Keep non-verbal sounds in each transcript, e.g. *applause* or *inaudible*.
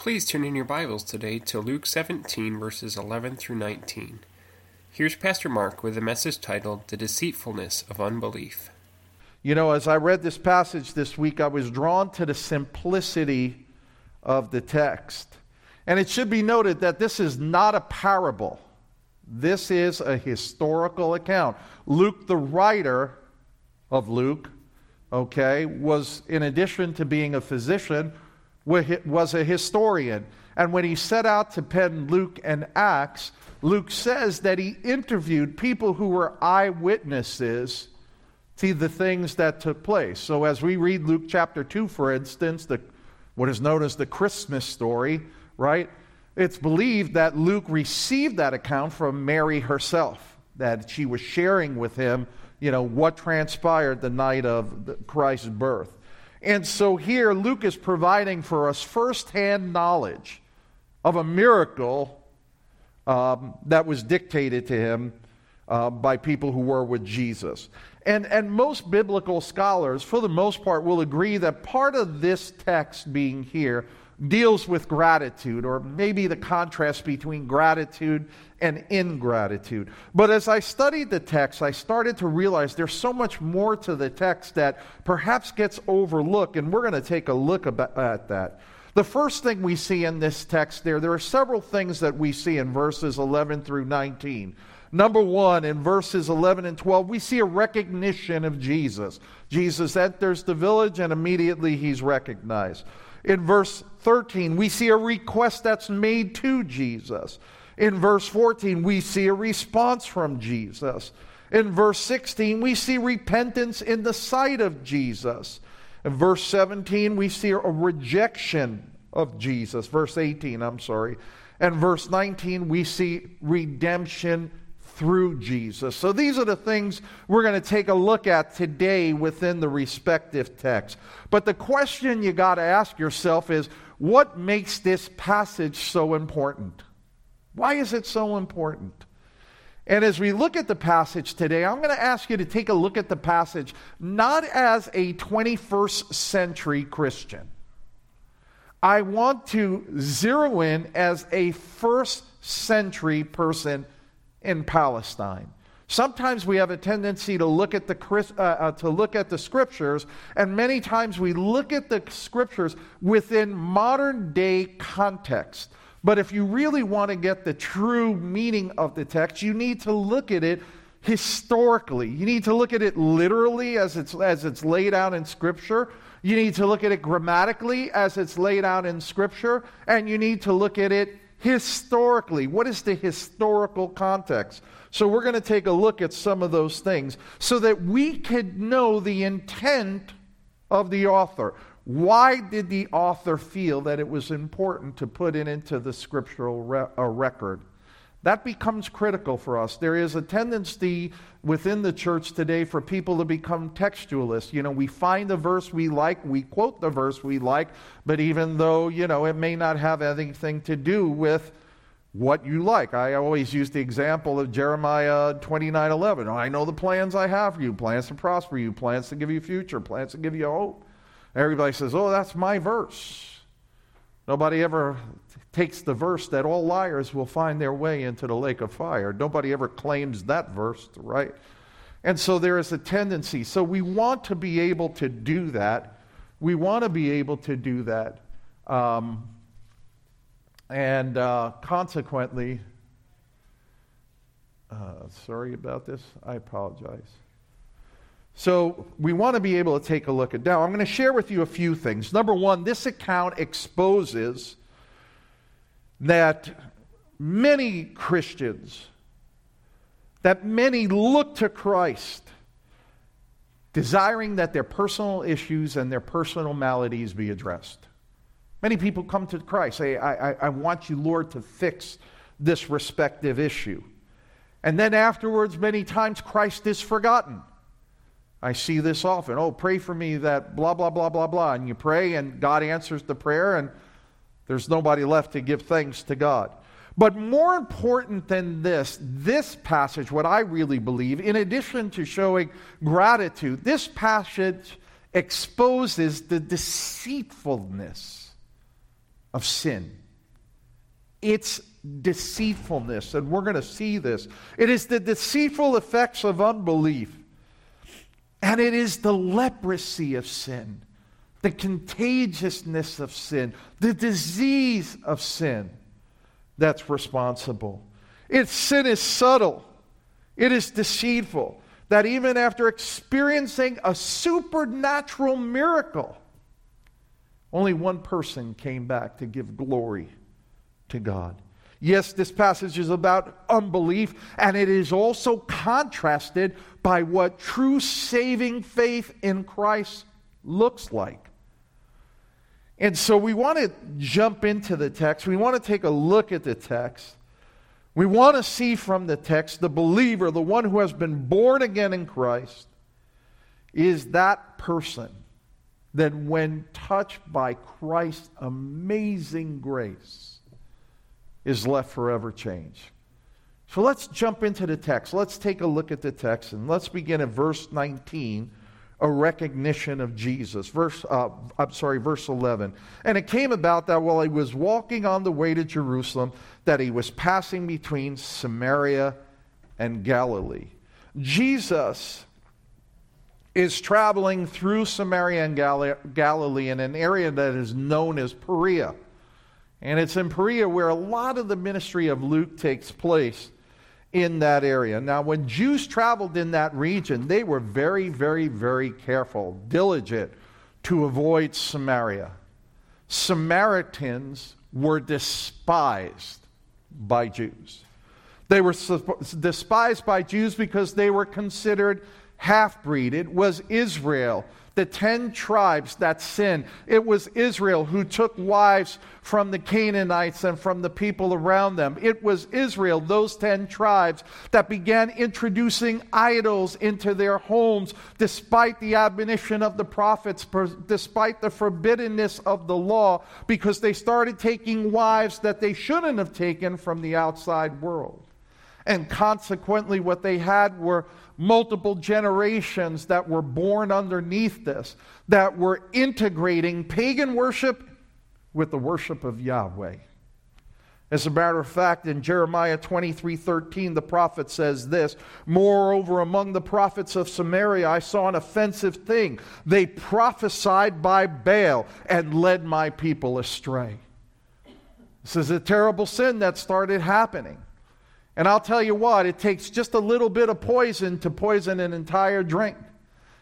Please turn in your Bibles today to Luke 17, verses 11 through 19. Here's Pastor Mark with a message titled The Deceitfulness of Unbelief. You know, as I read this passage this week, I was drawn to the simplicity of the text. And it should be noted that this is not a parable, this is a historical account. Luke, the writer of Luke, okay, was, in addition to being a physician, was a historian. And when he set out to pen Luke and Acts, Luke says that he interviewed people who were eyewitnesses to the things that took place. So as we read Luke chapter 2, for instance, the, what is known as the Christmas story, right? It's believed that Luke received that account from Mary herself, that she was sharing with him, you know, what transpired the night of Christ's birth. And so here, Luke is providing for us firsthand knowledge of a miracle um, that was dictated to him uh, by people who were with Jesus. And, and most biblical scholars, for the most part, will agree that part of this text being here deals with gratitude, or maybe the contrast between gratitude and ingratitude. But as I studied the text, I started to realize there's so much more to the text that perhaps gets overlooked, and we're going to take a look at that. The first thing we see in this text there, there are several things that we see in verses 11 through 19. Number one, in verses 11 and 12, we see a recognition of Jesus. Jesus enters the village and immediately he's recognized. In verse 13, we see a request that's made to Jesus. In verse 14, we see a response from Jesus. In verse 16, we see repentance in the sight of Jesus. In verse 17, we see a rejection of Jesus. Verse 18, I'm sorry. And verse 19, we see redemption through Jesus. So these are the things we're going to take a look at today within the respective text. But the question you got to ask yourself is what makes this passage so important? Why is it so important? And as we look at the passage today, I'm going to ask you to take a look at the passage not as a 21st century Christian. I want to zero in as a first century person in Palestine. Sometimes we have a tendency to look at the uh, uh, to look at the scriptures, and many times we look at the scriptures within modern day context. But if you really want to get the true meaning of the text, you need to look at it historically. You need to look at it literally as it's as it's laid out in scripture. You need to look at it grammatically as it's laid out in scripture, and you need to look at it historically. What is the historical context? So, we're going to take a look at some of those things so that we could know the intent of the author. Why did the author feel that it was important to put it into the scriptural re- uh, record? That becomes critical for us. There is a tendency within the church today for people to become textualists. You know, we find the verse we like, we quote the verse we like, but even though, you know, it may not have anything to do with what you like. I always use the example of Jeremiah 29 11. I know the plans I have for you plans to prosper you, plans to give you future, plans to give you hope. Everybody says, Oh, that's my verse. Nobody ever takes the verse that all liars will find their way into the lake of fire. Nobody ever claims that verse, right? And so there is a tendency. So we want to be able to do that. We want to be able to do that. Um, and uh, consequently, uh, sorry about this. I apologize. So we want to be able to take a look at now. I'm going to share with you a few things. Number one, this account exposes that many Christians, that many look to Christ, desiring that their personal issues and their personal maladies be addressed. Many people come to Christ, say, I, I, I want you, Lord, to fix this respective issue. And then afterwards, many times, Christ is forgotten. I see this often. Oh, pray for me that blah, blah, blah, blah, blah. And you pray, and God answers the prayer, and there's nobody left to give thanks to God. But more important than this, this passage, what I really believe, in addition to showing gratitude, this passage exposes the deceitfulness of sin. It's deceitfulness, and we're going to see this. It is the deceitful effects of unbelief, and it is the leprosy of sin, the contagiousness of sin, the disease of sin that's responsible. Its sin is subtle, it is deceitful, that even after experiencing a supernatural miracle, only one person came back to give glory to God. Yes, this passage is about unbelief, and it is also contrasted by what true saving faith in Christ looks like. And so we want to jump into the text. We want to take a look at the text. We want to see from the text the believer, the one who has been born again in Christ, is that person that when touched by Christ's amazing grace is left forever changed. So let's jump into the text. Let's take a look at the text and let's begin at verse 19, a recognition of Jesus. Verse, uh, I'm sorry, verse 11. And it came about that while he was walking on the way to Jerusalem, that he was passing between Samaria and Galilee. Jesus is traveling through Samaria and Galilee in an area that is known as Perea. And it's in Perea where a lot of the ministry of Luke takes place in that area. Now, when Jews traveled in that region, they were very, very, very careful, diligent to avoid Samaria. Samaritans were despised by Jews. They were despised by Jews because they were considered half breed. It was Israel the ten tribes that sinned. It was Israel who took wives from the Canaanites and from the people around them. It was Israel, those ten tribes, that began introducing idols into their homes despite the admonition of the prophets, despite the forbiddenness of the law, because they started taking wives that they shouldn't have taken from the outside world. And consequently, what they had were multiple generations that were born underneath this, that were integrating pagan worship with the worship of Yahweh. As a matter of fact, in Jeremiah 23 13, the prophet says this Moreover, among the prophets of Samaria, I saw an offensive thing. They prophesied by Baal and led my people astray. This is a terrible sin that started happening. And I'll tell you what, it takes just a little bit of poison to poison an entire drink.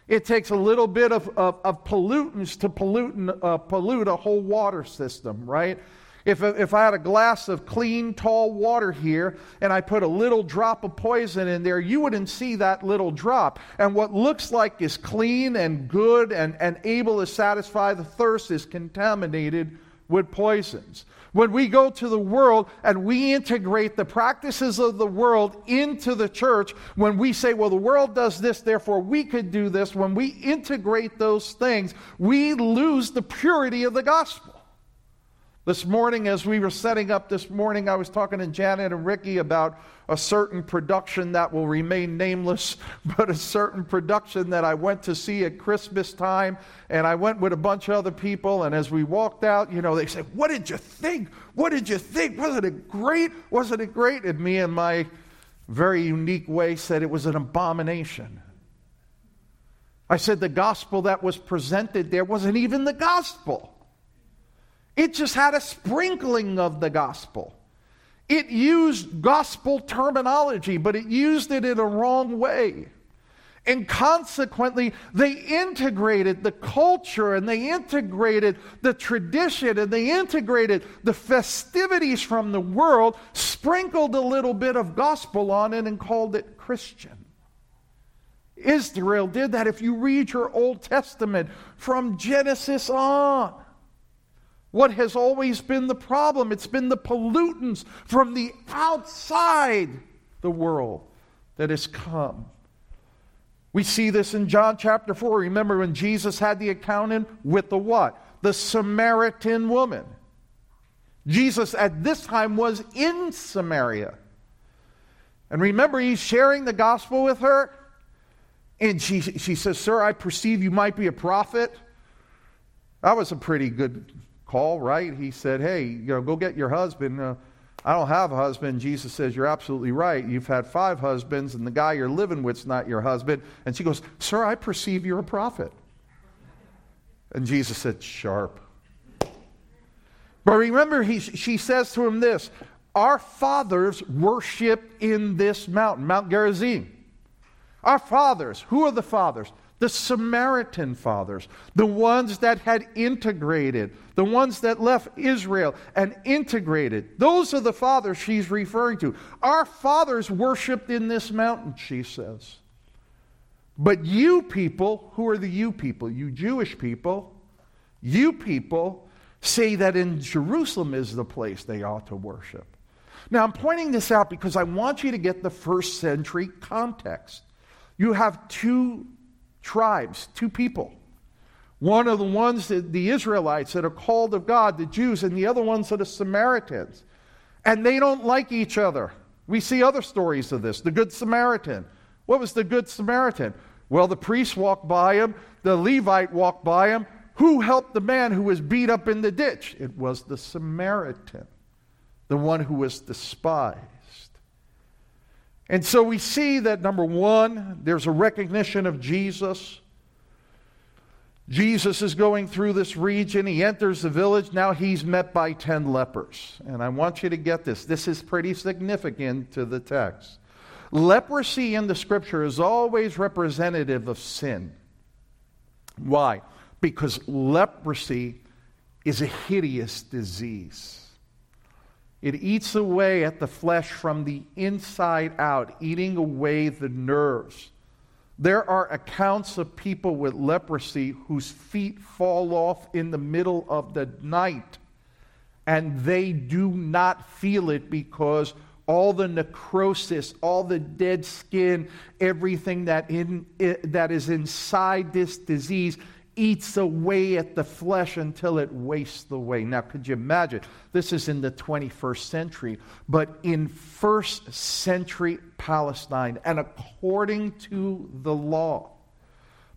It takes a little bit of, of, of pollutants to pollute, uh, pollute a whole water system, right? If, if I had a glass of clean, tall water here and I put a little drop of poison in there, you wouldn't see that little drop. And what looks like is clean and good and, and able to satisfy the thirst is contaminated with poisons. When we go to the world and we integrate the practices of the world into the church, when we say, well, the world does this, therefore we could do this, when we integrate those things, we lose the purity of the gospel. This morning, as we were setting up this morning, I was talking to Janet and Ricky about a certain production that will remain nameless, *laughs* but a certain production that I went to see at Christmas time. And I went with a bunch of other people. And as we walked out, you know, they said, What did you think? What did you think? Wasn't it great? Wasn't it great? And me, in my very unique way, said it was an abomination. I said the gospel that was presented there wasn't even the gospel. It just had a sprinkling of the gospel. It used gospel terminology, but it used it in a wrong way. And consequently, they integrated the culture and they integrated the tradition and they integrated the festivities from the world, sprinkled a little bit of gospel on it, and called it Christian. Israel did that if you read your Old Testament from Genesis on. What has always been the problem? It's been the pollutants from the outside the world that has come. We see this in John chapter 4. Remember when Jesus had the accountant with the what? The Samaritan woman. Jesus at this time was in Samaria. And remember, he's sharing the gospel with her. And she, she says, Sir, I perceive you might be a prophet. That was a pretty good call, right? He said, Hey, you know, go get your husband. Uh, I don't have a husband. Jesus says, You're absolutely right. You've had five husbands, and the guy you're living with's not your husband. And she goes, Sir, I perceive you're a prophet. And Jesus said, Sharp. But remember, he, she says to him this Our fathers worship in this mountain, Mount Gerizim. Our fathers, who are the fathers? The Samaritan fathers, the ones that had integrated, the ones that left Israel and integrated. Those are the fathers she's referring to. Our fathers worshiped in this mountain, she says. But you people, who are the you people? You Jewish people, you people say that in Jerusalem is the place they ought to worship. Now, I'm pointing this out because I want you to get the first century context. You have two tribes, two people. One of the ones that the Israelites that are called of God, the Jews, and the other ones that are the Samaritans. And they don't like each other. We see other stories of this. The Good Samaritan. What was the Good Samaritan? Well, the priest walked by him, the Levite walked by him. Who helped the man who was beat up in the ditch? It was the Samaritan, the one who was despised. And so we see that number one, there's a recognition of Jesus. Jesus is going through this region. He enters the village. Now he's met by 10 lepers. And I want you to get this. This is pretty significant to the text. Leprosy in the scripture is always representative of sin. Why? Because leprosy is a hideous disease. It eats away at the flesh from the inside out, eating away the nerves. There are accounts of people with leprosy whose feet fall off in the middle of the night and they do not feel it because all the necrosis, all the dead skin, everything that, in, that is inside this disease eats away at the flesh until it wastes away. Now, could you imagine? This is in the 21st century, but in first century Palestine, and according to the law,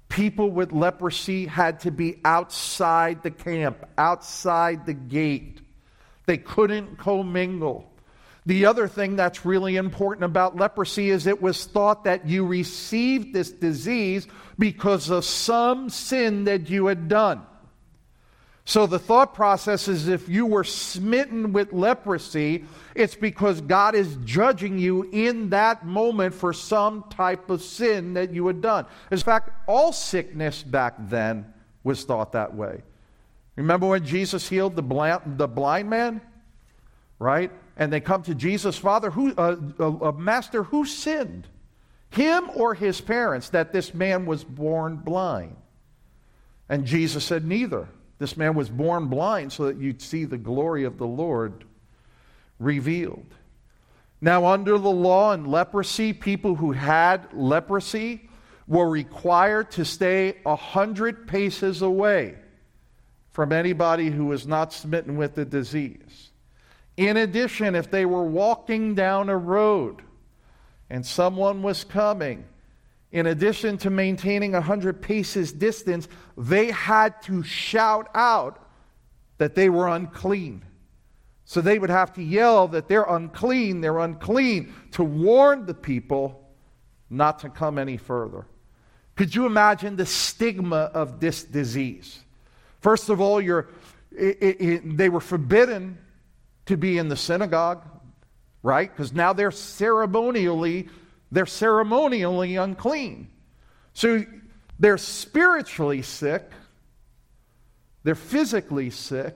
people with leprosy had to be outside the camp, outside the gate. They couldn't commingle. The other thing that's really important about leprosy is it was thought that you received this disease because of some sin that you had done. So the thought process is if you were smitten with leprosy, it's because God is judging you in that moment for some type of sin that you had done. In fact, all sickness back then was thought that way. Remember when Jesus healed the blind, man? Right? And they come to Jesus, Father, who, uh, uh, Master, who sinned? Him or his parents that this man was born blind? And Jesus said, Neither. This man was born blind so that you'd see the glory of the Lord revealed. Now, under the law and leprosy, people who had leprosy were required to stay a hundred paces away from anybody who was not smitten with the disease. In addition, if they were walking down a road and someone was coming, in addition to maintaining 100 paces distance, they had to shout out that they were unclean. So they would have to yell that they're unclean, they're unclean, to warn the people not to come any further. Could you imagine the stigma of this disease? First of all, you're, it, it, they were forbidden to be in the synagogue, right? Because now they're ceremonially they're ceremonially unclean. So they're spiritually sick, they're physically sick,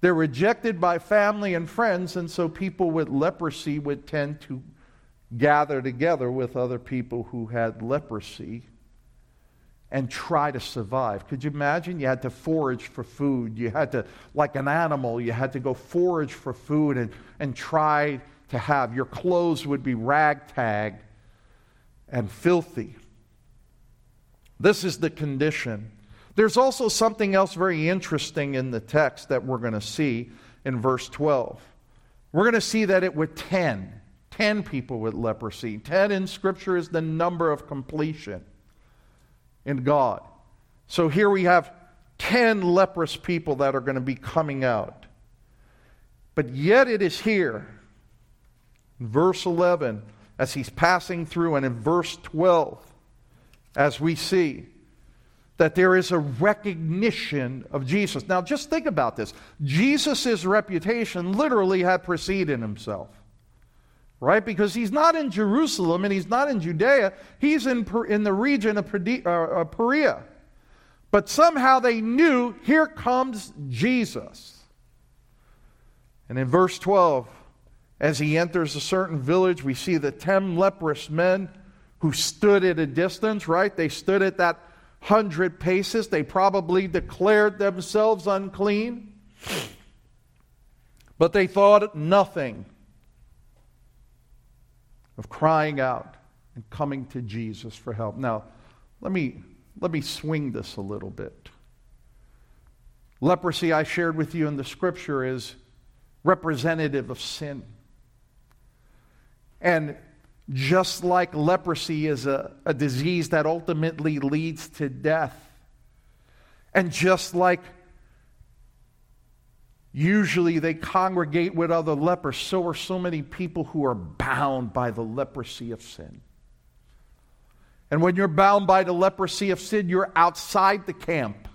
they're rejected by family and friends, and so people with leprosy would tend to gather together with other people who had leprosy and try to survive. Could you imagine? You had to forage for food. You had to, like an animal, you had to go forage for food and, and try to have. Your clothes would be ragtag and filthy. This is the condition. There's also something else very interesting in the text that we're going to see in verse 12. We're going to see that it was 10. 10 people with leprosy. 10 in Scripture is the number of completion in God. So here we have 10 leprous people that are going to be coming out. But yet it is here, verse 11, as he's passing through, and in verse 12, as we see that there is a recognition of Jesus. Now, just think about this Jesus' reputation literally had preceded himself right? Because he's not in Jerusalem and he's not in Judea. He's in, in the region of uh, uh, Perea. But somehow they knew, here comes Jesus. And in verse 12, as he enters a certain village, we see the ten leprous men who stood at a distance, right? They stood at that hundred paces. They probably declared themselves unclean. But they thought nothing of crying out and coming to Jesus for help. Now, let me, let me swing this a little bit. Leprosy, I shared with you in the scripture, is representative of sin. And just like leprosy is a, a disease that ultimately leads to death, and just like Usually they congregate with other lepers. So are so many people who are bound by the leprosy of sin. And when you're bound by the leprosy of sin, you're outside the camp.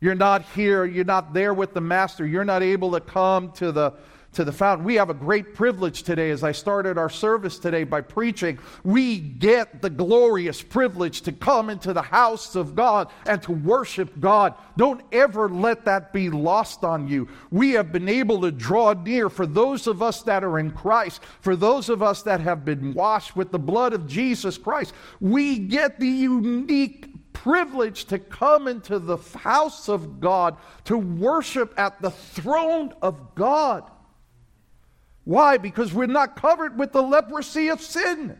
You're not here. You're not there with the master. You're not able to come to the to the fountain. We have a great privilege today as I started our service today by preaching. We get the glorious privilege to come into the house of God and to worship God. Don't ever let that be lost on you. We have been able to draw near for those of us that are in Christ, for those of us that have been washed with the blood of Jesus Christ. We get the unique privilege to come into the house of God, to worship at the throne of God. Why? Because we're not covered with the leprosy of sin.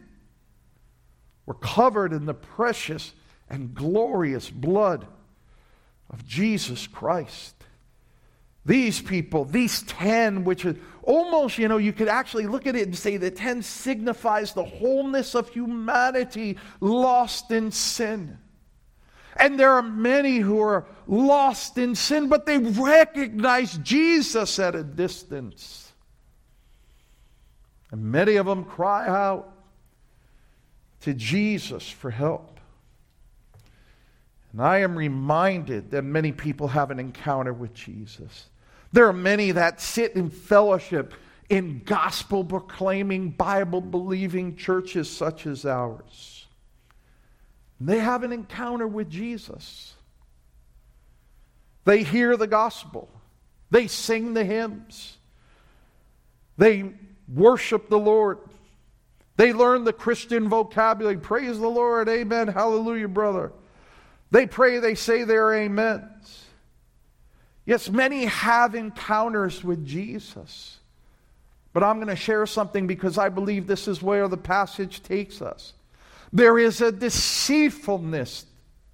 We're covered in the precious and glorious blood of Jesus Christ. These people, these 10, which is almost, you know, you could actually look at it and say the 10 signifies the wholeness of humanity lost in sin. And there are many who are lost in sin, but they recognize Jesus at a distance. And many of them cry out to Jesus for help. And I am reminded that many people have an encounter with Jesus. There are many that sit in fellowship in gospel proclaiming, Bible believing churches such as ours. And they have an encounter with Jesus. They hear the gospel, they sing the hymns, they worship the Lord. They learn the Christian vocabulary. Praise the Lord. Amen. Hallelujah, brother. They pray, they say their amens. Yes, many have encounters with Jesus. But I'm going to share something because I believe this is where the passage takes us. There is a deceitfulness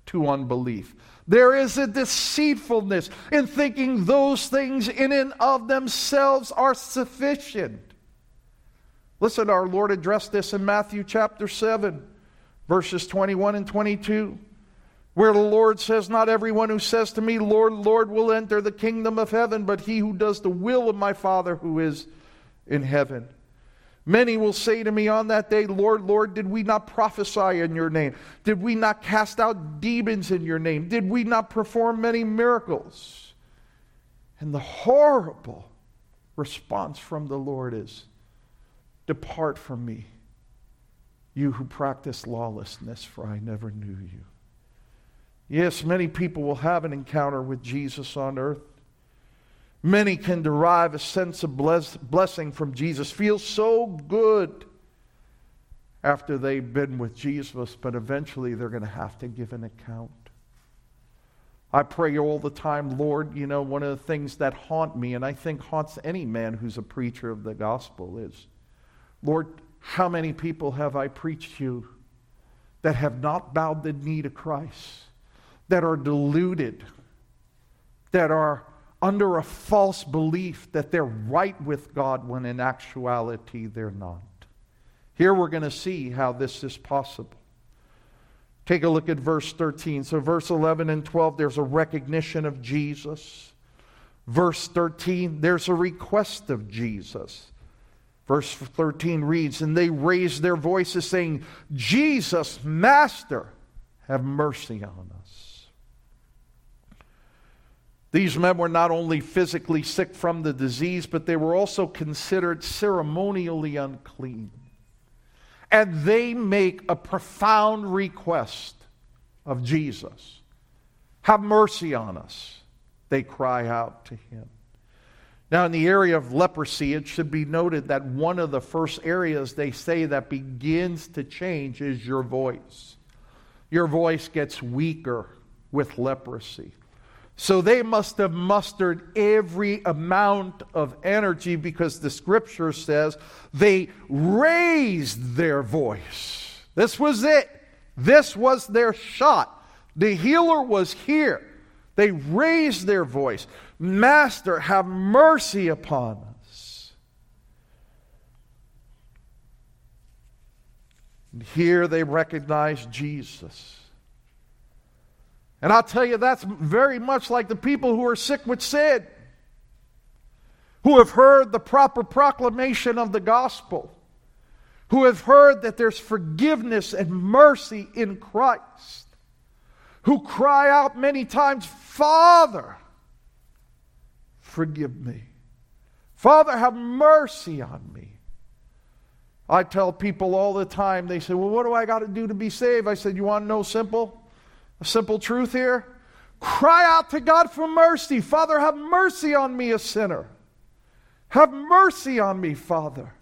to unbelief. There is a deceitfulness in thinking those things in and of themselves are sufficient. Listen, our Lord addressed this in Matthew chapter 7, verses 21 and 22, where the Lord says, Not everyone who says to me, Lord, Lord, will enter the kingdom of heaven, but he who does the will of my Father who is in heaven. Many will say to me on that day, Lord, Lord, did we not prophesy in your name? Did we not cast out demons in your name? Did we not perform many miracles? And the horrible response from the Lord is, Depart from me, you who practice lawlessness, for I never knew you. Yes, many people will have an encounter with Jesus on earth. Many can derive a sense of bless- blessing from Jesus, feel so good after they've been with Jesus, but eventually they're going to have to give an account. I pray all the time, Lord, you know, one of the things that haunt me, and I think haunts any man who's a preacher of the gospel, is Lord, how many people have I preached to that have not bowed the knee to Christ, that are deluded, that are under a false belief that they're right with God when in actuality they're not? Here we're going to see how this is possible. Take a look at verse 13. So, verse 11 and 12, there's a recognition of Jesus. Verse 13, there's a request of Jesus. Verse 13 reads, And they raised their voices, saying, Jesus, Master, have mercy on us. These men were not only physically sick from the disease, but they were also considered ceremonially unclean. And they make a profound request of Jesus Have mercy on us. They cry out to him. Now, in the area of leprosy, it should be noted that one of the first areas they say that begins to change is your voice. Your voice gets weaker with leprosy. So they must have mustered every amount of energy because the scripture says they raised their voice. This was it. This was their shot. The healer was here. They raised their voice. Master, have mercy upon us. And here they recognize Jesus. And I'll tell you, that's very much like the people who are sick with sin, who have heard the proper proclamation of the gospel, who have heard that there's forgiveness and mercy in Christ, who cry out many times, Father, forgive me. Father, have mercy on me. I tell people all the time, they say, Well, what do I got to do to be saved? I said, You want to know simple? A simple truth here? Cry out to God for mercy. Father, have mercy on me, a sinner. Have mercy on me, Father.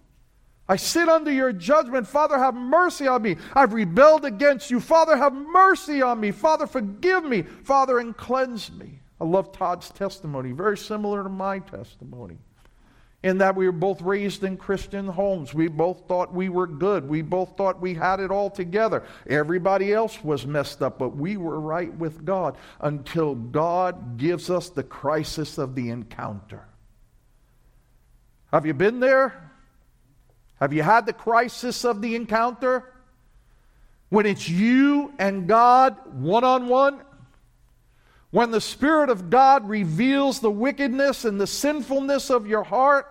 I sit under your judgment. Father, have mercy on me. I've rebelled against you. Father, have mercy on me. Father, forgive me. Father, and cleanse me. I love Todd's testimony, very similar to my testimony in that we were both raised in Christian homes. We both thought we were good. We both thought we had it all together. Everybody else was messed up, but we were right with God until God gives us the crisis of the encounter. Have you been there? Have you had the crisis of the encounter? When it's you and God one on one? When the Spirit of God reveals the wickedness and the sinfulness of your heart,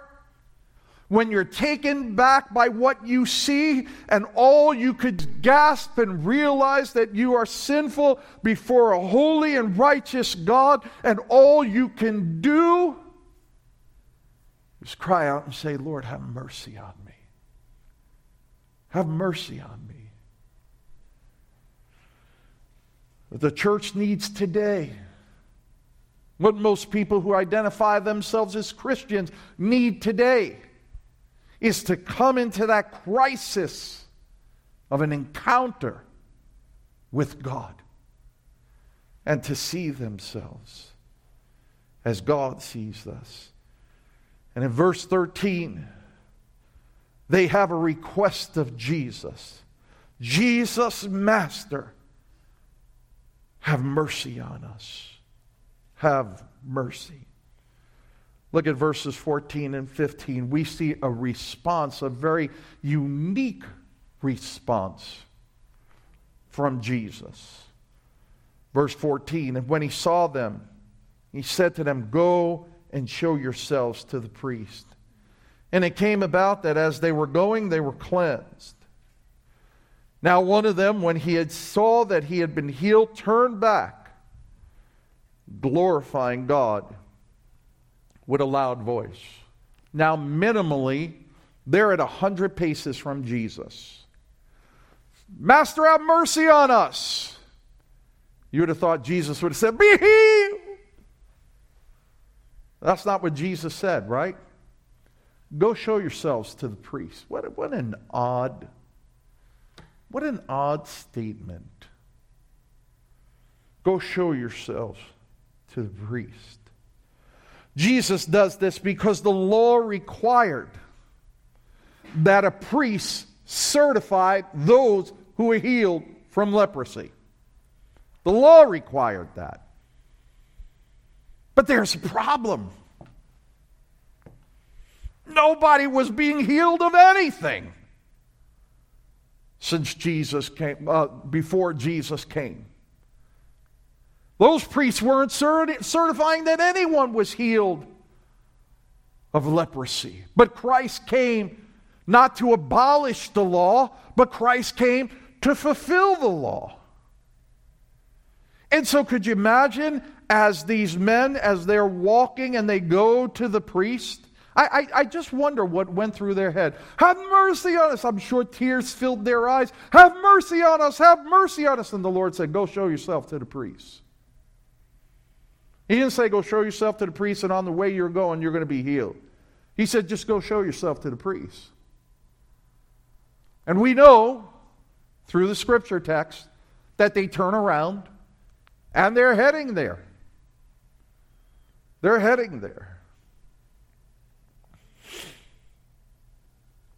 when you're taken back by what you see, and all you could gasp and realize that you are sinful before a holy and righteous God, and all you can do is cry out and say, Lord, have mercy on me. Have mercy on me. The church needs today what most people who identify themselves as Christians need today is to come into that crisis of an encounter with God and to see themselves as God sees us. And in verse 13, they have a request of Jesus Jesus, Master, have mercy on us have mercy. Look at verses 14 and 15. We see a response, a very unique response from Jesus. Verse 14 And when he saw them, he said to them, Go and show yourselves to the priest. And it came about that as they were going, they were cleansed. Now, one of them, when he had saw that he had been healed, turned back glorifying God with a loud voice. Now, minimally, they're at a 100 paces from Jesus. Master, have mercy on us. You would have thought Jesus would have said, Be healed. That's not what Jesus said, right? Go show yourselves to the priest. What, what an odd, what an odd statement. Go show yourselves to the priest. Jesus does this because the law required that a priest certify those who were healed from leprosy. The law required that. But there's a problem. Nobody was being healed of anything. since Jesus came, uh, before Jesus came. Those priests weren't certifying that anyone was healed of leprosy. But Christ came not to abolish the law, but Christ came to fulfill the law. And so, could you imagine as these men, as they're walking and they go to the priest? I, I, just wonder what went through their head. Have mercy on us. I'm sure tears filled their eyes. Have mercy on us. Have mercy on us. And the Lord said, Go show yourself to the priest. He didn't say, Go show yourself to the priest, and on the way you're going, you're going to be healed. He said, Just go show yourself to the priest. And we know through the scripture text that they turn around and they're heading there. They're heading there.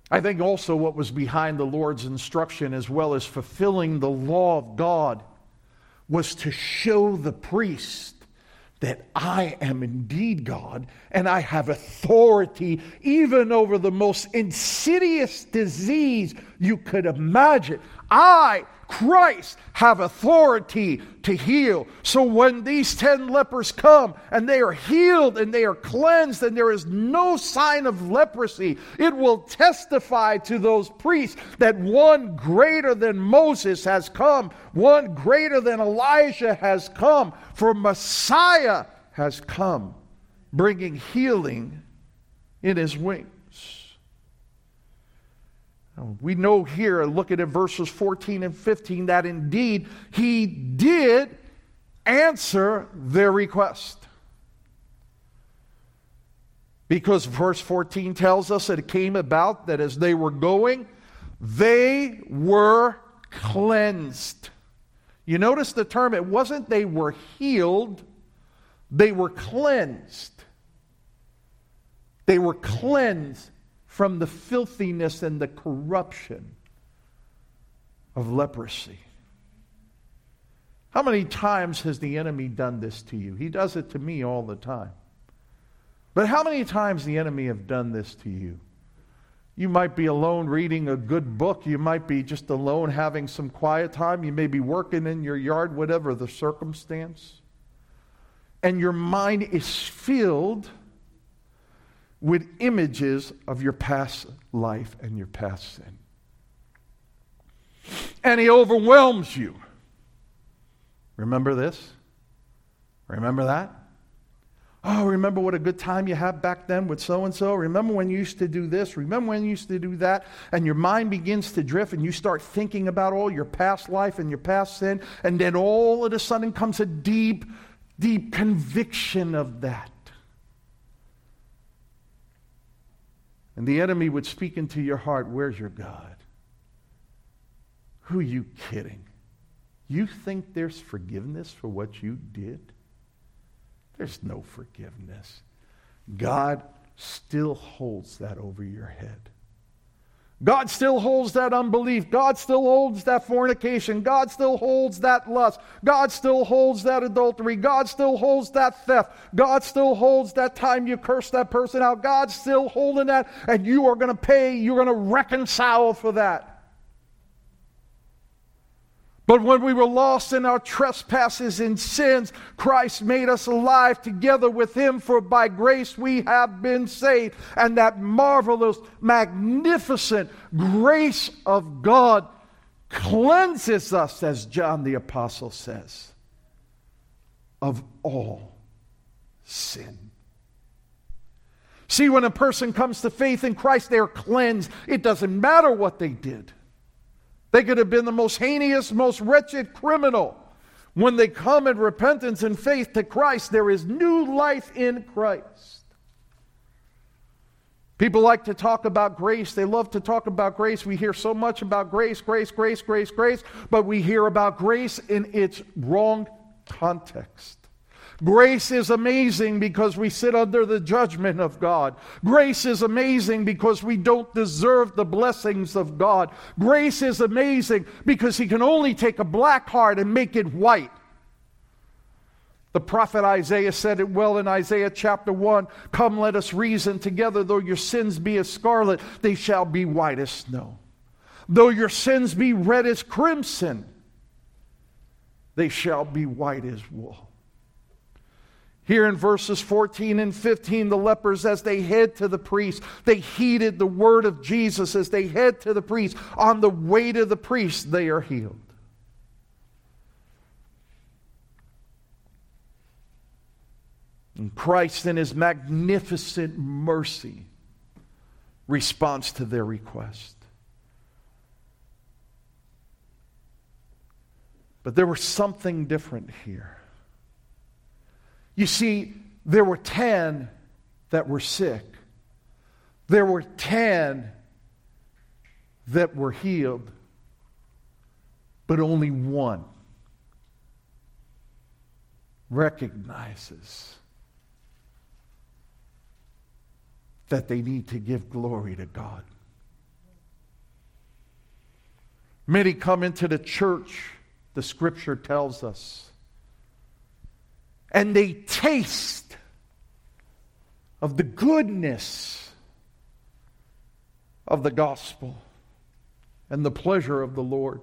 I think also what was behind the Lord's instruction, as well as fulfilling the law of God, was to show the priest that I am indeed God and I have authority even over the most insidious disease you could imagine. I Christ have authority to heal. So when these 10 lepers come and they are healed and they are cleansed and there is no sign of leprosy, it will testify to those priests that one greater than Moses has come, one greater than Elijah has come, for Messiah has come, bringing healing in his wings. We know here, looking at verses 14 and 15, that indeed he did answer their request. Because verse 14 tells us that it came about that as they were going, they were cleansed. You notice the term, it wasn't they were healed, they were cleansed. They were cleansed from the filthiness and the corruption of leprosy. How many times has the enemy done this to you? He does it to me all the time. But how many times the enemy have done this to you? You might be alone reading a good book. You might be just alone having some quiet time. You may be working in your yard, whatever the circumstance. And your mind is filled with images of your past life and your past sin. And he overwhelms you. Remember this? Remember that? Oh, remember what a good time you had back then with so and so? Remember when you used to do this? Remember when you used to do that? And your mind begins to drift and you start thinking about all your past life and your past sin. And then all of a sudden comes a deep, deep conviction of that. And the enemy would speak into your heart, Where's your God? Who are you kidding? You think there's forgiveness for what you did? There's no forgiveness. God still holds that over your head. God still holds that unbelief. God still holds that fornication. God still holds that lust. God still holds that adultery. God still holds that theft. God still holds that time you cursed that person out. God's still holding that, and you are going to pay, you're going to reconcile for that. But when we were lost in our trespasses and sins, Christ made us alive together with Him, for by grace we have been saved. And that marvelous, magnificent grace of God cleanses us, as John the Apostle says, of all sin. See, when a person comes to faith in Christ, they're cleansed. It doesn't matter what they did. They could have been the most heinous, most wretched criminal. When they come in repentance and faith to Christ, there is new life in Christ. People like to talk about grace. They love to talk about grace. We hear so much about grace, grace, grace, grace, grace, but we hear about grace in its wrong context. Grace is amazing because we sit under the judgment of God. Grace is amazing because we don't deserve the blessings of God. Grace is amazing because He can only take a black heart and make it white. The prophet Isaiah said it well in Isaiah chapter 1 Come, let us reason together. Though your sins be as scarlet, they shall be white as snow. Though your sins be red as crimson, they shall be white as wool. Here in verses 14 and 15, the lepers, as they head to the priest, they heeded the word of Jesus as they head to the priest. On the way to the priest, they are healed. And Christ, in his magnificent mercy, responds to their request. But there was something different here. You see, there were 10 that were sick, there were 10 that were healed, but only one recognizes that they need to give glory to God. Many come into the church, the scripture tells us, and they taste of the goodness of the gospel and the pleasure of the Lord.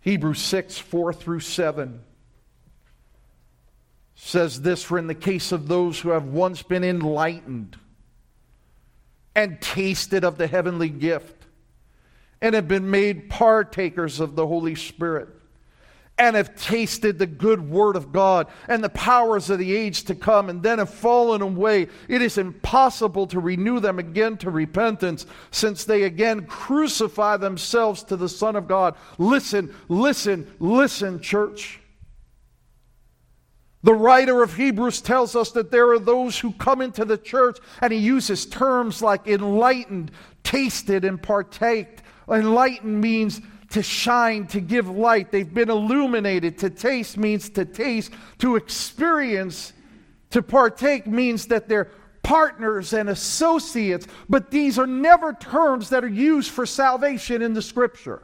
Hebrews 6 4 through 7 says this For in the case of those who have once been enlightened and tasted of the heavenly gift and have been made partakers of the Holy Spirit and have tasted the good word of God and the powers of the age to come, and then have fallen away, it is impossible to renew them again to repentance, since they again crucify themselves to the Son of God. Listen, listen, listen, church. The writer of Hebrews tells us that there are those who come into the church, and he uses terms like enlightened, tasted, and partaked. Enlightened means to shine, to give light. They've been illuminated. To taste means to taste. To experience, to partake means that they're partners and associates. But these are never terms that are used for salvation in the scripture.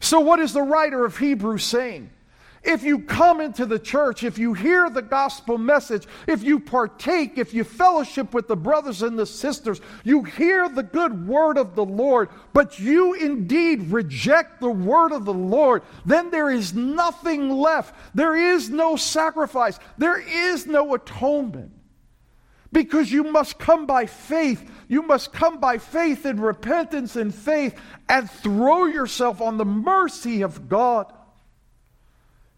So, what is the writer of Hebrews saying? If you come into the church, if you hear the gospel message, if you partake, if you fellowship with the brothers and the sisters, you hear the good word of the Lord, but you indeed reject the word of the Lord, then there is nothing left. There is no sacrifice, there is no atonement. Because you must come by faith. You must come by faith and repentance and faith and throw yourself on the mercy of God.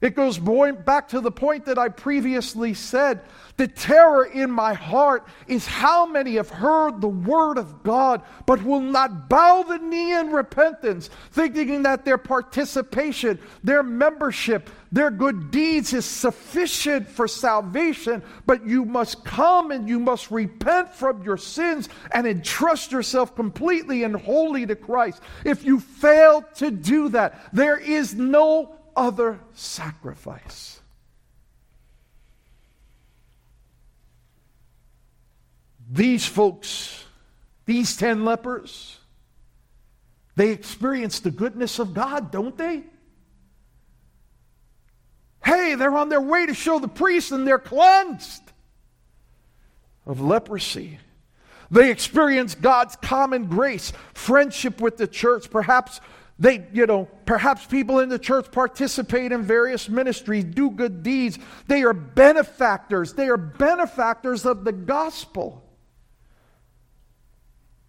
It goes back to the point that I previously said. The terror in my heart is how many have heard the word of God but will not bow the knee in repentance, thinking that their participation, their membership, their good deeds is sufficient for salvation. But you must come and you must repent from your sins and entrust yourself completely and wholly to Christ. If you fail to do that, there is no other sacrifice. These folks, these 10 lepers, they experience the goodness of God, don't they? Hey, they're on their way to show the priest and they're cleansed of leprosy. They experience God's common grace, friendship with the church, perhaps they, you know, perhaps people in the church participate in various ministries, do good deeds. They are benefactors. They are benefactors of the gospel.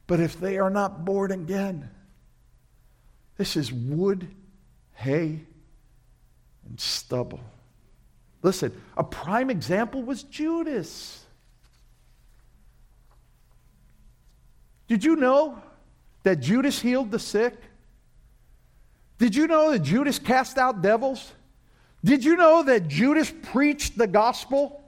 But if they are not born again, this is wood, hay, and stubble. Listen, a prime example was Judas. Did you know that Judas healed the sick? Did you know that Judas cast out devils? Did you know that Judas preached the gospel?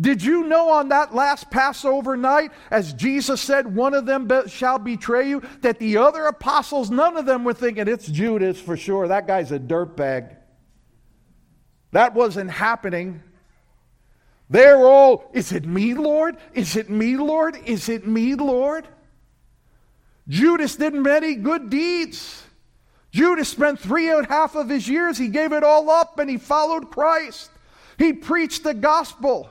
Did you know on that last Passover night, as Jesus said, one of them shall betray you, that the other apostles, none of them were thinking, it's Judas for sure. That guy's a dirtbag. That wasn't happening. They're all, is it me, Lord? Is it me, Lord? Is it me, Lord? Judas did many good deeds. Judas spent three and a half of his years, he gave it all up and he followed Christ. He preached the gospel.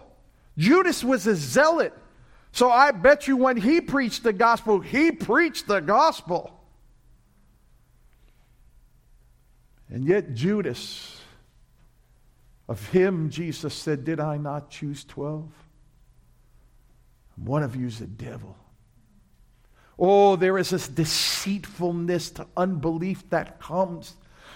Judas was a zealot. So I bet you when he preached the gospel, he preached the gospel. And yet, Judas, of him, Jesus said, Did I not choose 12? One of you is a devil. Oh, there is this deceitfulness to unbelief that comes.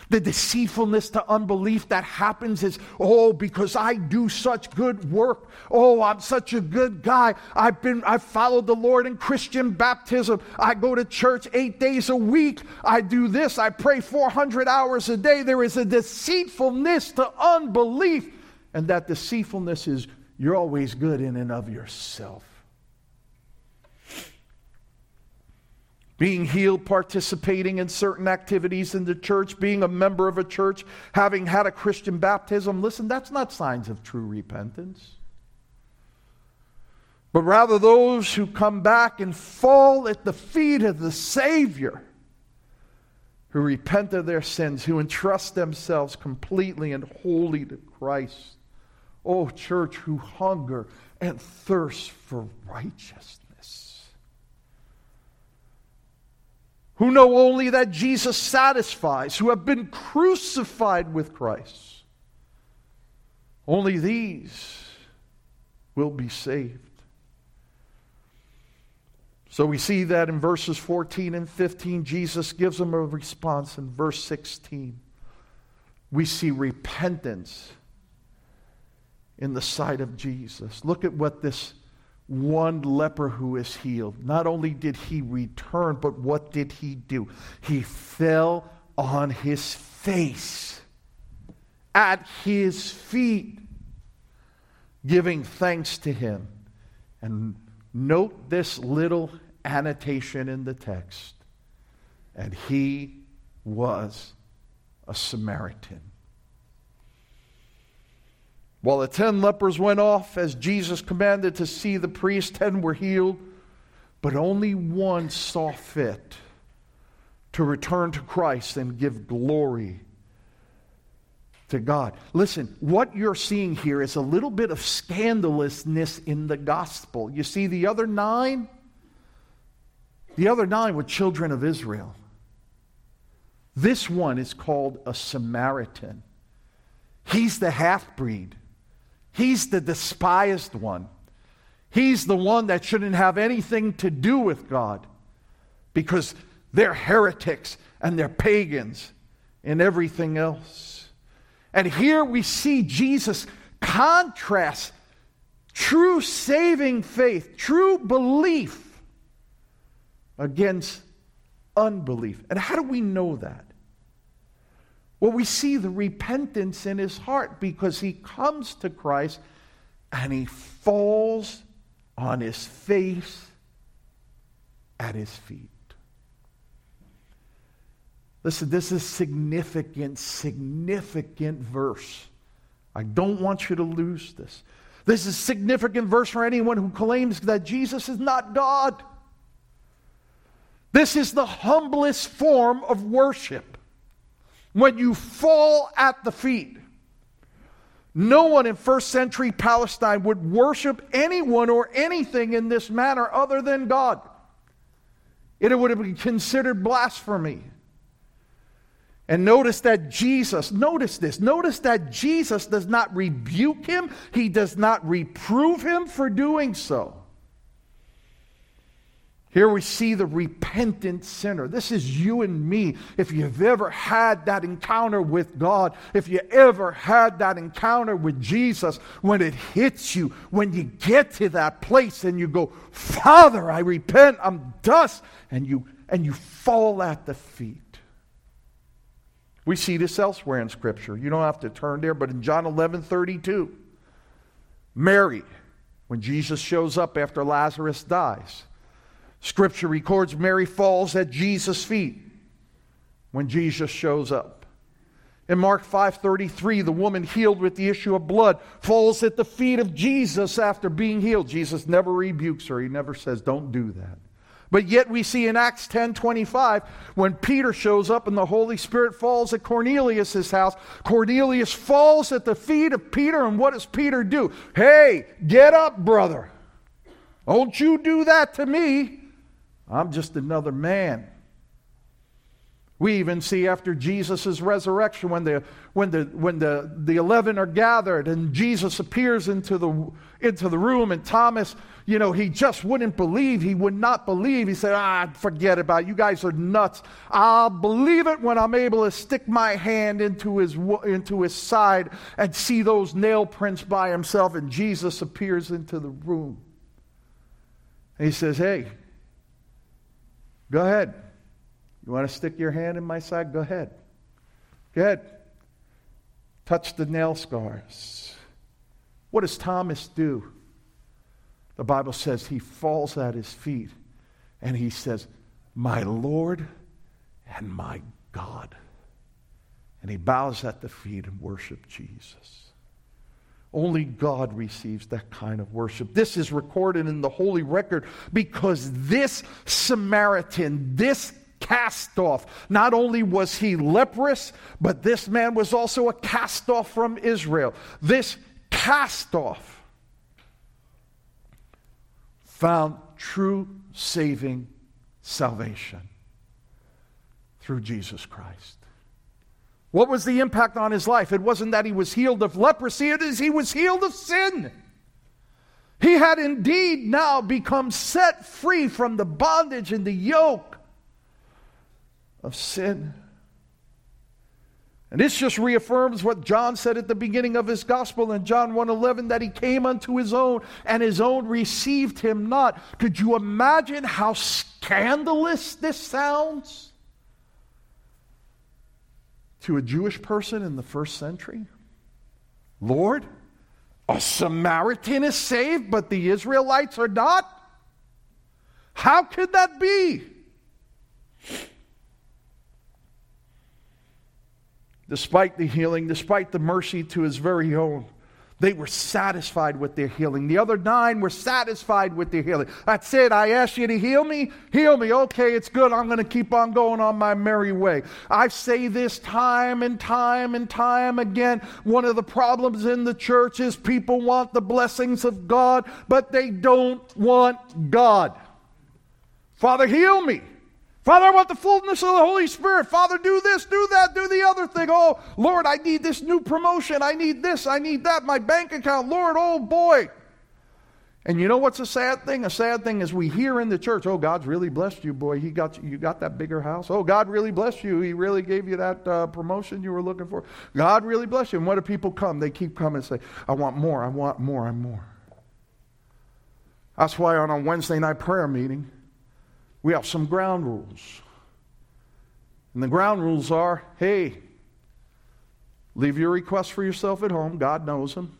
The deceitfulness to unbelief that happens is, oh, because I do such good work. Oh, I'm such a good guy. I've been, I've followed the Lord in Christian baptism. I go to church eight days a week. I do this. I pray 400 hours a day. There is a deceitfulness to unbelief. And that deceitfulness is, you're always good in and of yourself. Being healed, participating in certain activities in the church, being a member of a church, having had a Christian baptism. Listen, that's not signs of true repentance. But rather, those who come back and fall at the feet of the Savior, who repent of their sins, who entrust themselves completely and wholly to Christ. Oh, church, who hunger and thirst for righteousness. Who know only that Jesus satisfies, who have been crucified with Christ. Only these will be saved. So we see that in verses 14 and 15, Jesus gives them a response. In verse 16, we see repentance in the sight of Jesus. Look at what this one leper who is healed. Not only did he return, but what did he do? He fell on his face at his feet, giving thanks to him. And note this little annotation in the text. And he was a Samaritan. While the ten lepers went off as Jesus commanded to see the priest, ten were healed, but only one saw fit to return to Christ and give glory to God. Listen, what you're seeing here is a little bit of scandalousness in the gospel. You see, the other nine, the other nine were children of Israel. This one is called a Samaritan. He's the half breed. He's the despised one. He's the one that shouldn't have anything to do with God because they're heretics and they're pagans and everything else. And here we see Jesus contrast true saving faith, true belief against unbelief. And how do we know that? Well, we see the repentance in his heart because he comes to Christ and he falls on his face at his feet. Listen, this is significant, significant verse. I don't want you to lose this. This is significant verse for anyone who claims that Jesus is not God. This is the humblest form of worship when you fall at the feet. No one in first century Palestine would worship anyone or anything in this manner other than God. It would have been considered blasphemy. And notice that Jesus, notice this, notice that Jesus does not rebuke him, he does not reprove him for doing so. Here we see the repentant sinner. This is you and me. If you've ever had that encounter with God, if you ever had that encounter with Jesus, when it hits you, when you get to that place and you go, Father, I repent, I'm dust, and you and you fall at the feet. We see this elsewhere in Scripture. You don't have to turn there, but in John 11 32, Mary, when Jesus shows up after Lazarus dies, Scripture records Mary falls at Jesus' feet when Jesus shows up. In Mark 5:33, the woman healed with the issue of blood falls at the feet of Jesus after being healed. Jesus never rebukes her. He never says, "Don't do that." But yet we see in Acts 10:25 when Peter shows up and the Holy Spirit falls at Cornelius' house, Cornelius falls at the feet of Peter and what does Peter do? "Hey, get up, brother. Don't you do that to me." I'm just another man. We even see after Jesus' resurrection when, the, when, the, when the, the 11 are gathered and Jesus appears into the, into the room and Thomas, you know, he just wouldn't believe. He would not believe. He said, ah, forget about it. You guys are nuts. I'll believe it when I'm able to stick my hand into his, into his side and see those nail prints by himself. And Jesus appears into the room. And he says, hey, go ahead. You want to stick your hand in my side? Go ahead. Go ahead. Touch the nail scars. What does Thomas do? The Bible says he falls at his feet and he says, My Lord and my God. And he bows at the feet and worships Jesus. Only God receives that kind of worship. This is recorded in the Holy Record because this Samaritan, this cast off. Not only was he leprous, but this man was also a cast off from Israel. This cast off found true saving salvation through Jesus Christ. What was the impact on his life? It wasn't that he was healed of leprosy, it is he was healed of sin. He had indeed now become set free from the bondage and the yoke of sin. And this just reaffirms what John said at the beginning of his gospel in John 1:11 that he came unto his own and his own received him not. Could you imagine how scandalous this sounds to a Jewish person in the first century? Lord, a Samaritan is saved, but the Israelites are not? How could that be? despite the healing, despite the mercy to his very own. They were satisfied with their healing. The other nine were satisfied with their healing. That's it. I asked you to heal me. Heal me. Okay, it's good. I'm going to keep on going on my merry way. I say this time and time and time again. One of the problems in the church is people want the blessings of God, but they don't want God. Father, heal me. Father, I want the fullness of the Holy Spirit. Father, do this, do that, do the other thing. Oh, Lord, I need this new promotion. I need this, I need that. My bank account. Lord, oh boy. And you know what's a sad thing? A sad thing is we hear in the church, oh, God's really blessed you, boy. He got you, you got that bigger house. Oh, God really blessed you. He really gave you that uh, promotion you were looking for. God really blessed you. And what do people come? They keep coming and say, I want more, I want more, I want more. That's why on a Wednesday night prayer meeting, we have some ground rules. And the ground rules are hey, leave your requests for yourself at home. God knows them.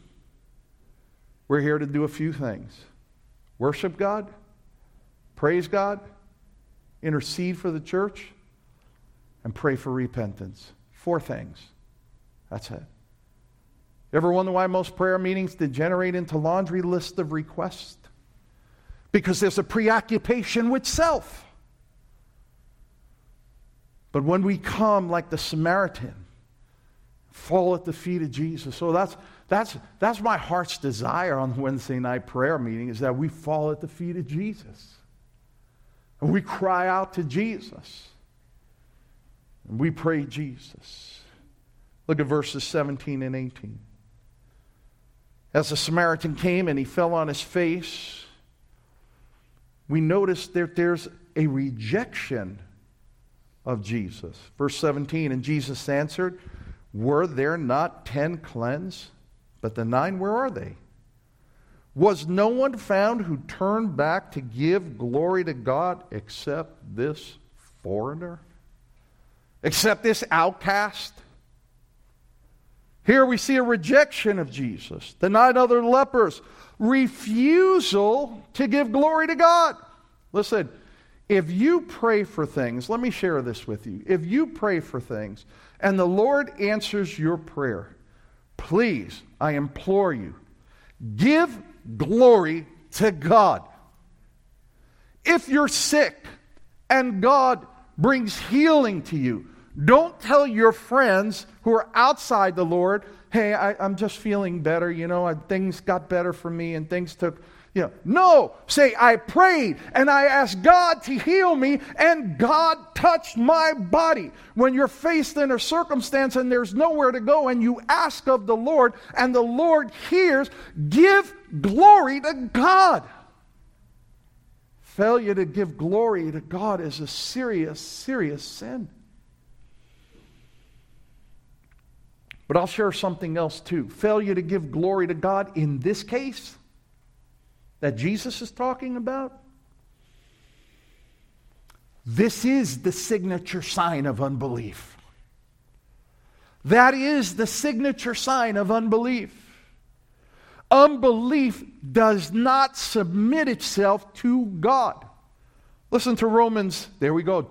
We're here to do a few things worship God, praise God, intercede for the church, and pray for repentance. Four things. That's it. Ever wonder why most prayer meetings degenerate into laundry lists of requests? Because there's a preoccupation with self. But when we come like the Samaritan, fall at the feet of Jesus. So that's, that's, that's my heart's desire on the Wednesday night prayer meeting is that we fall at the feet of Jesus. And we cry out to Jesus. And we pray Jesus. Look at verses 17 and 18. As the Samaritan came and he fell on his face, we notice that there's a rejection of Jesus. Verse 17, and Jesus answered, Were there not ten cleansed? But the nine, where are they? Was no one found who turned back to give glory to God except this foreigner? Except this outcast? Here we see a rejection of Jesus. The nine other lepers refusal to give glory to God. Listen, if you pray for things, let me share this with you. If you pray for things and the Lord answers your prayer, please, I implore you, give glory to God. If you're sick and God brings healing to you, don't tell your friends who are outside the Lord, hey, I, am just feeling better. You know, I, things got better for me and things took, You know, no, say, I prayed and I asked God to heal me, and God touched my body. When you're faced in a circumstance and there's nowhere to go, and you ask of the Lord, and the Lord hears, give glory to God. Failure to give glory to God is a serious, serious sin. But I'll share something else too. Failure to give glory to God in this case that Jesus is talking about? This is the signature sign of unbelief. That is the signature sign of unbelief. Unbelief does not submit itself to God. Listen to Romans, there we go,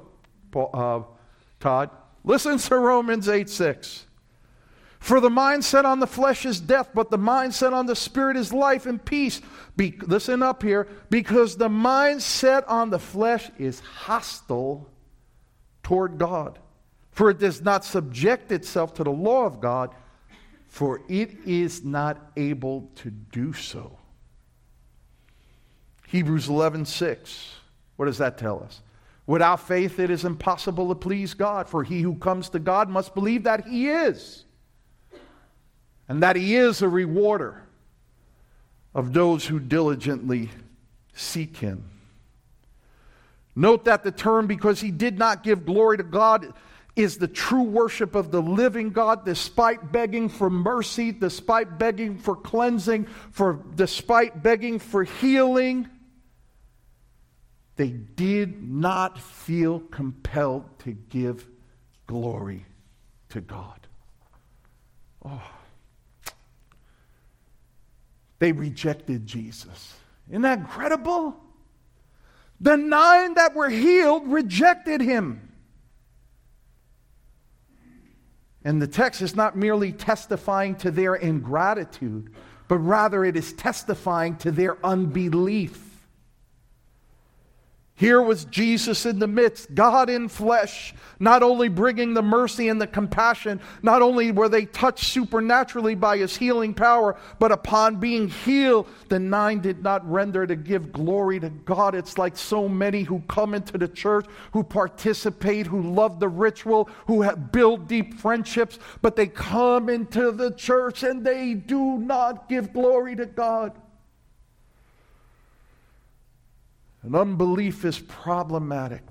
uh, Todd. Listen to Romans 8 6. For the mindset on the flesh is death, but the mindset on the spirit is life and peace. Be, listen up here, because the mindset on the flesh is hostile toward God. For it does not subject itself to the law of God, for it is not able to do so. Hebrews 11 6. What does that tell us? Without faith, it is impossible to please God, for he who comes to God must believe that he is and that He is a rewarder of those who diligently seek Him. Note that the term, because He did not give glory to God, is the true worship of the living God despite begging for mercy, despite begging for cleansing, for despite begging for healing. They did not feel compelled to give glory to God. Oh. They rejected Jesus. Isn't that incredible? The nine that were healed rejected him. And the text is not merely testifying to their ingratitude, but rather it is testifying to their unbelief. Here was Jesus in the midst, God in flesh, not only bringing the mercy and the compassion, not only were they touched supernaturally by his healing power, but upon being healed, the nine did not render to give glory to God. It's like so many who come into the church, who participate, who love the ritual, who build deep friendships, but they come into the church and they do not give glory to God. And unbelief is problematic.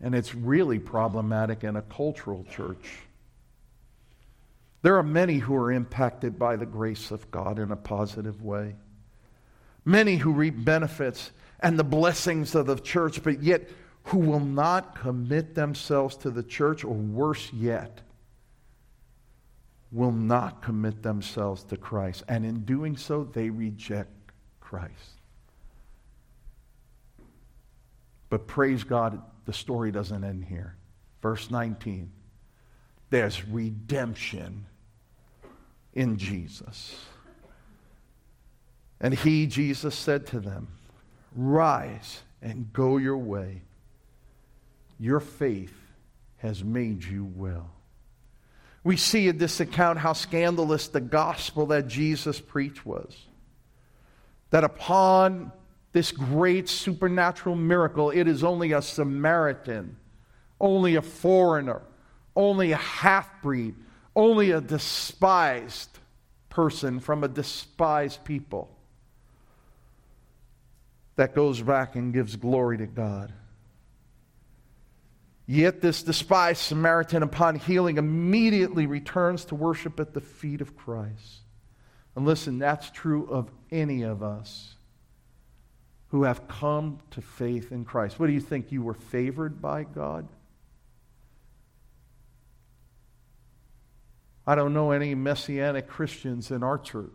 And it's really problematic in a cultural church. There are many who are impacted by the grace of God in a positive way. Many who reap benefits and the blessings of the church, but yet who will not commit themselves to the church, or worse yet, will not commit themselves to Christ. And in doing so, they reject Christ. But praise God, the story doesn't end here. Verse 19 there's redemption in Jesus. And he, Jesus, said to them, Rise and go your way. Your faith has made you well. We see in this account how scandalous the gospel that Jesus preached was that upon this great supernatural miracle, it is only a Samaritan, only a foreigner, only a half breed, only a despised person from a despised people that goes back and gives glory to God. Yet this despised Samaritan, upon healing, immediately returns to worship at the feet of Christ. And listen, that's true of any of us who have come to faith in Christ. What do you think? You were favored by God? I don't know any messianic Christians in our church.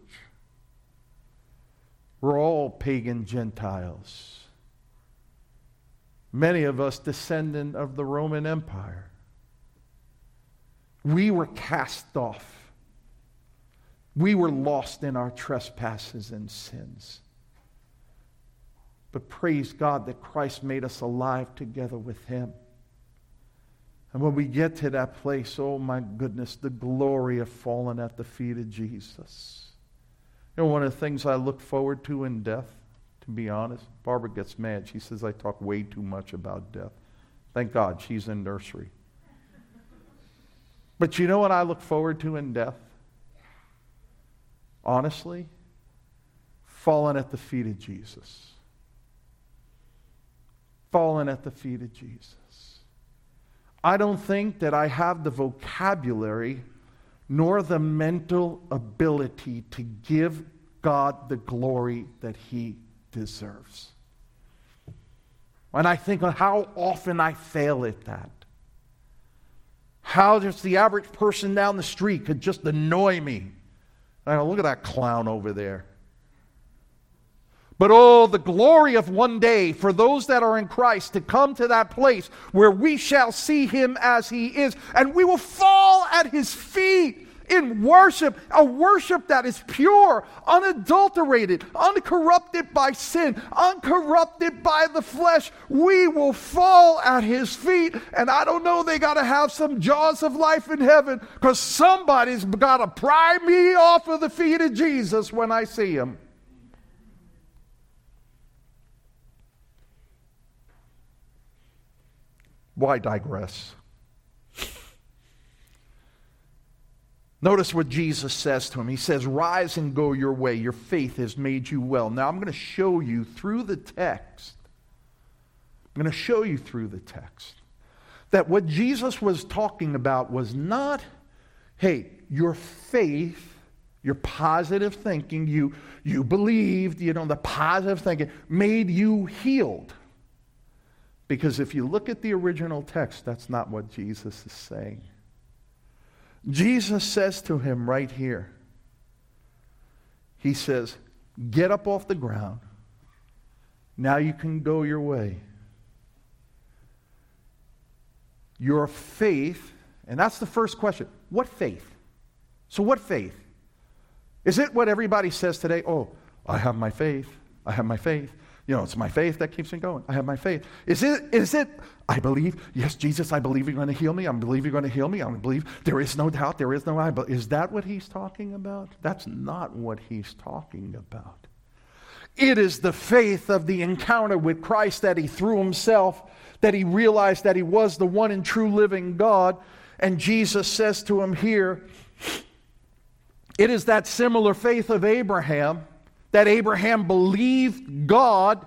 We're all pagan Gentiles. Many of us descendant of the Roman Empire. We were cast off we were lost in our trespasses and sins. But praise God that Christ made us alive together with Him. And when we get to that place, oh my goodness, the glory of falling at the feet of Jesus. You know, one of the things I look forward to in death, to be honest, Barbara gets mad. She says I talk way too much about death. Thank God she's in nursery. But you know what I look forward to in death? Honestly, fallen at the feet of Jesus. Fallen at the feet of Jesus. I don't think that I have the vocabulary nor the mental ability to give God the glory that He deserves. And I think of how often I fail at that. How just the average person down the street could just annoy me. I look at that clown over there. But oh, the glory of one day for those that are in Christ to come to that place where we shall see him as he is, and we will fall at his feet in worship, a worship that is pure, unadulterated, uncorrupted by sin, uncorrupted by the flesh, we will fall at his feet. And I don't know, they got to have some jaws of life in heaven because somebody's got to pry me off of the feet of Jesus when I see him. Why digress? Notice what Jesus says to him. He says, Rise and go your way. Your faith has made you well. Now, I'm going to show you through the text, I'm going to show you through the text that what Jesus was talking about was not, hey, your faith, your positive thinking, you, you believed, you know, the positive thinking made you healed. Because if you look at the original text, that's not what Jesus is saying. Jesus says to him right here, He says, Get up off the ground. Now you can go your way. Your faith, and that's the first question. What faith? So, what faith? Is it what everybody says today? Oh, I have my faith. I have my faith. You know, it's my faith that keeps me going. I have my faith. Is it, is it, I believe, yes, Jesus, I believe you're going to heal me. I believe you're going to heal me. I believe there is no doubt, there is no I. But is that what he's talking about? That's not what he's talking about. It is the faith of the encounter with Christ that he threw himself, that he realized that he was the one and true living God. And Jesus says to him here, it is that similar faith of Abraham that Abraham believed God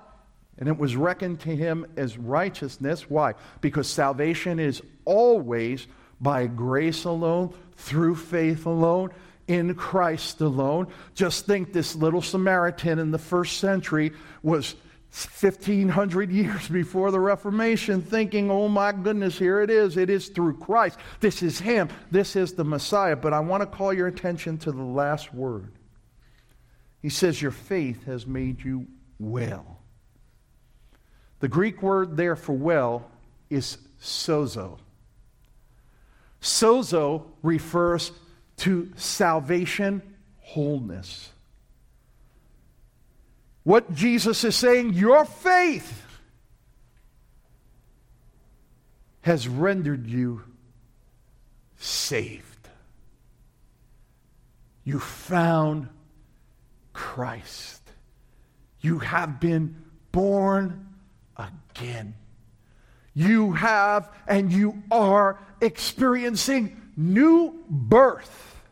and it was reckoned to him as righteousness. Why? Because salvation is always by grace alone, through faith alone, in Christ alone. Just think this little Samaritan in the first century was 1500 years before the Reformation thinking, oh my goodness, here it is. It is through Christ. This is Him. This is the Messiah. But I want to call your attention to the last word. He says, Your faith has made you well. The Greek word there for well is sozo. Sozo refers to salvation, wholeness. What Jesus is saying, your faith has rendered you saved. You found Christ. You have been born again. You have and you are experiencing new birth.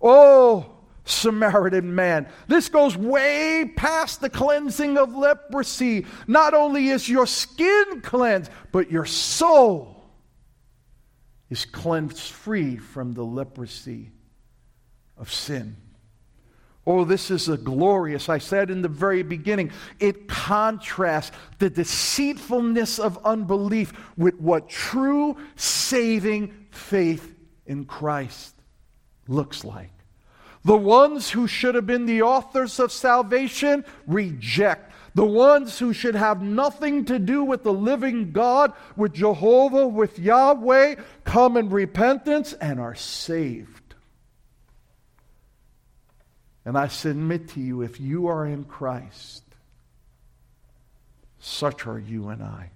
Oh, Samaritan man. This goes way past the cleansing of leprosy. Not only is your skin cleansed, but your soul is cleansed free from the leprosy of sin. Oh, this is a glorious. I said in the very beginning, it contrasts the deceitfulness of unbelief with what true saving faith in Christ looks like. The ones who should have been the authors of salvation reject. The ones who should have nothing to do with the living God, with Jehovah, with Yahweh, come in repentance and are saved. And I submit to you, if you are in Christ, such are you and I.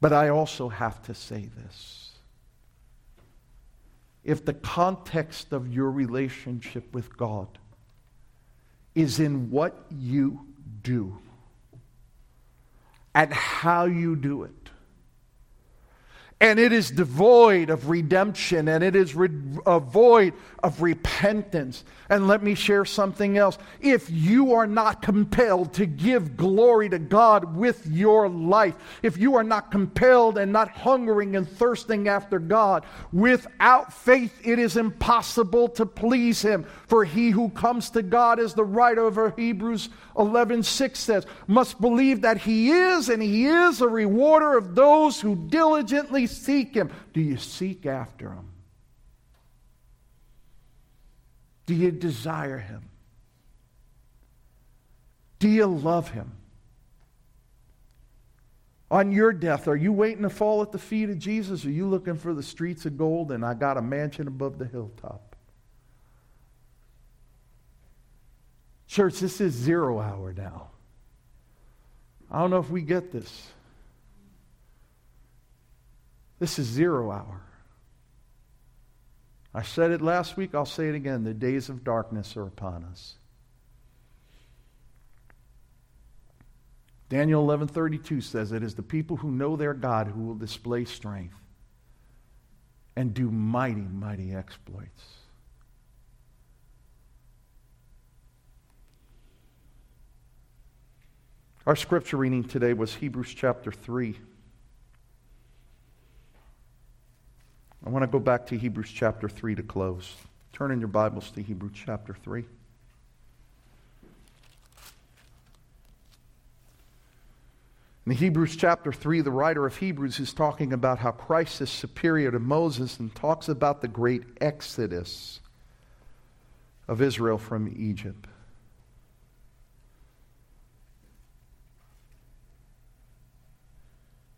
But I also have to say this. if the context of your relationship with God is in what you do and how you do it and it is devoid of redemption and it is re- void of repentance. And let me share something else. If you are not compelled to give glory to God with your life, if you are not compelled and not hungering and thirsting after God, without faith it is impossible to please Him. For he who comes to God, as the writer of Hebrews 11 6 says, must believe that He is, and He is a rewarder of those who diligently seek Him. Do you seek after Him? Do you desire Him? Do you love Him? On your death, are you waiting to fall at the feet of Jesus? Are you looking for the streets of gold and I got a mansion above the hilltop? Church, this is zero hour now. I don't know if we get this. This is zero hour. I said it last week, I'll say it again. The days of darkness are upon us. Daniel 11:32 says it is the people who know their God who will display strength and do mighty mighty exploits. Our scripture reading today was Hebrews chapter 3. I want to go back to Hebrews chapter 3 to close. Turn in your Bibles to Hebrews chapter 3. In Hebrews chapter 3, the writer of Hebrews is talking about how Christ is superior to Moses and talks about the great exodus of Israel from Egypt.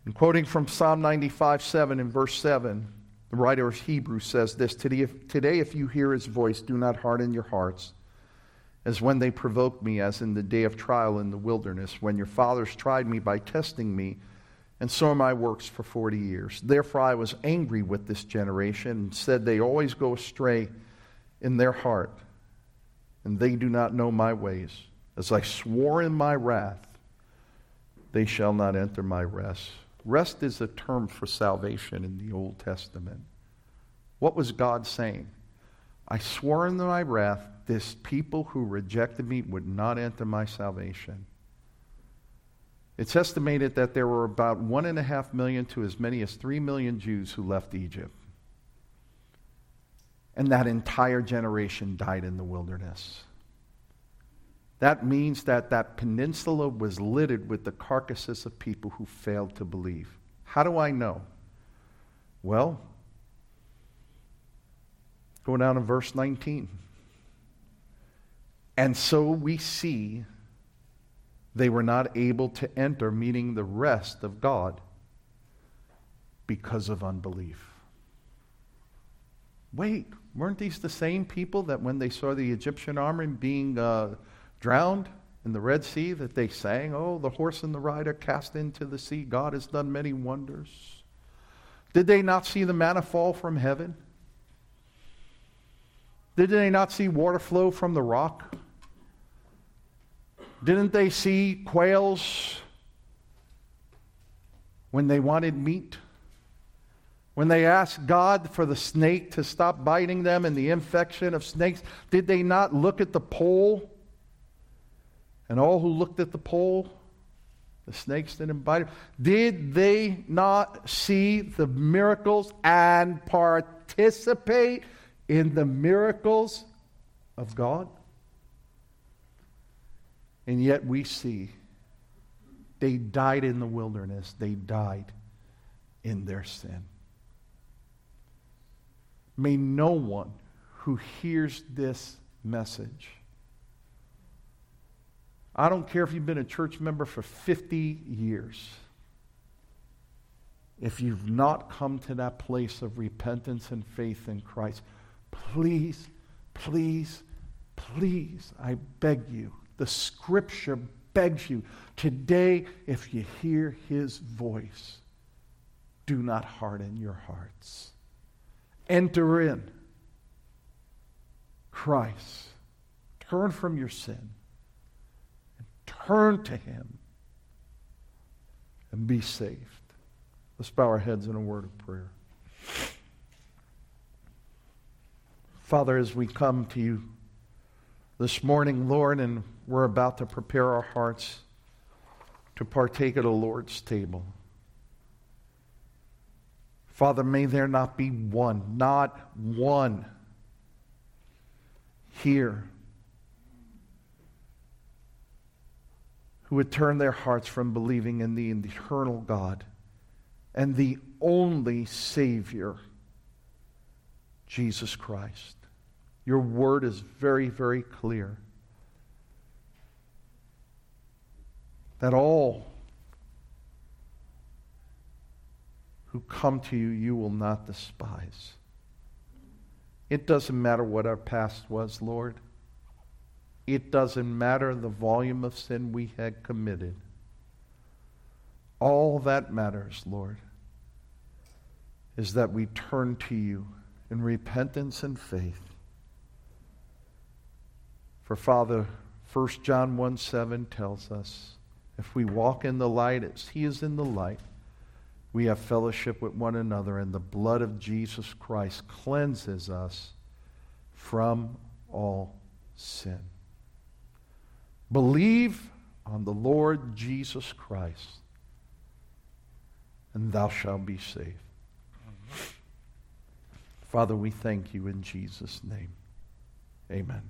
And quoting from Psalm 95 7 in verse 7, the writer of Hebrews says this Today, if you hear his voice, do not harden your hearts, as when they provoked me, as in the day of trial in the wilderness, when your fathers tried me by testing me and saw my works for 40 years. Therefore, I was angry with this generation and said, They always go astray in their heart, and they do not know my ways. As I swore in my wrath, they shall not enter my rest. Rest is a term for salvation in the Old Testament. What was God saying? I swore in my wrath, this people who rejected me would not enter my salvation. It's estimated that there were about one and a half million to as many as three million Jews who left Egypt. And that entire generation died in the wilderness. That means that that peninsula was littered with the carcasses of people who failed to believe. How do I know? Well, go down to verse 19. And so we see they were not able to enter, meaning the rest of God, because of unbelief. Wait, weren't these the same people that when they saw the Egyptian army being uh, drowned in the Red Sea that they sang, Oh, the horse and the rider cast into the sea. God has done many wonders. Did they not see the manna fall from heaven? Did they not see water flow from the rock? Didn't they see quails when they wanted meat? When they asked God for the snake to stop biting them and the infection of snakes, did they not look at the pole and all who looked at the pole, the snakes didn't bite did they not see the miracles and participate in the miracles of God? And yet we see they died in the wilderness, they died in their sin. May no one who hears this message I don't care if you've been a church member for 50 years. If you've not come to that place of repentance and faith in Christ, please, please, please, I beg you, the scripture begs you, today, if you hear his voice, do not harden your hearts enter in. Christ. Turn from your sin turn to Him and be saved. Let's bow our heads in a word of prayer. Father, as we come to you this morning, Lord, and we're about to prepare our hearts to partake at the Lord's table. Father, may there not be one, not one here who would turn their hearts from believing in the eternal God and the only Savior, Jesus Christ. Your word is very, very clear that all who come to you, you will not despise. It doesn't matter what our past was, Lord. It doesn't matter the volume of sin we had committed. All that matters, Lord, is that we turn to you in repentance and faith. For Father, 1 John 1 7 tells us, if we walk in the light as he is in the light, we have fellowship with one another, and the blood of Jesus Christ cleanses us from all sin. Believe on the Lord Jesus Christ, and thou shalt be saved. Father, we thank you in Jesus' name. Amen.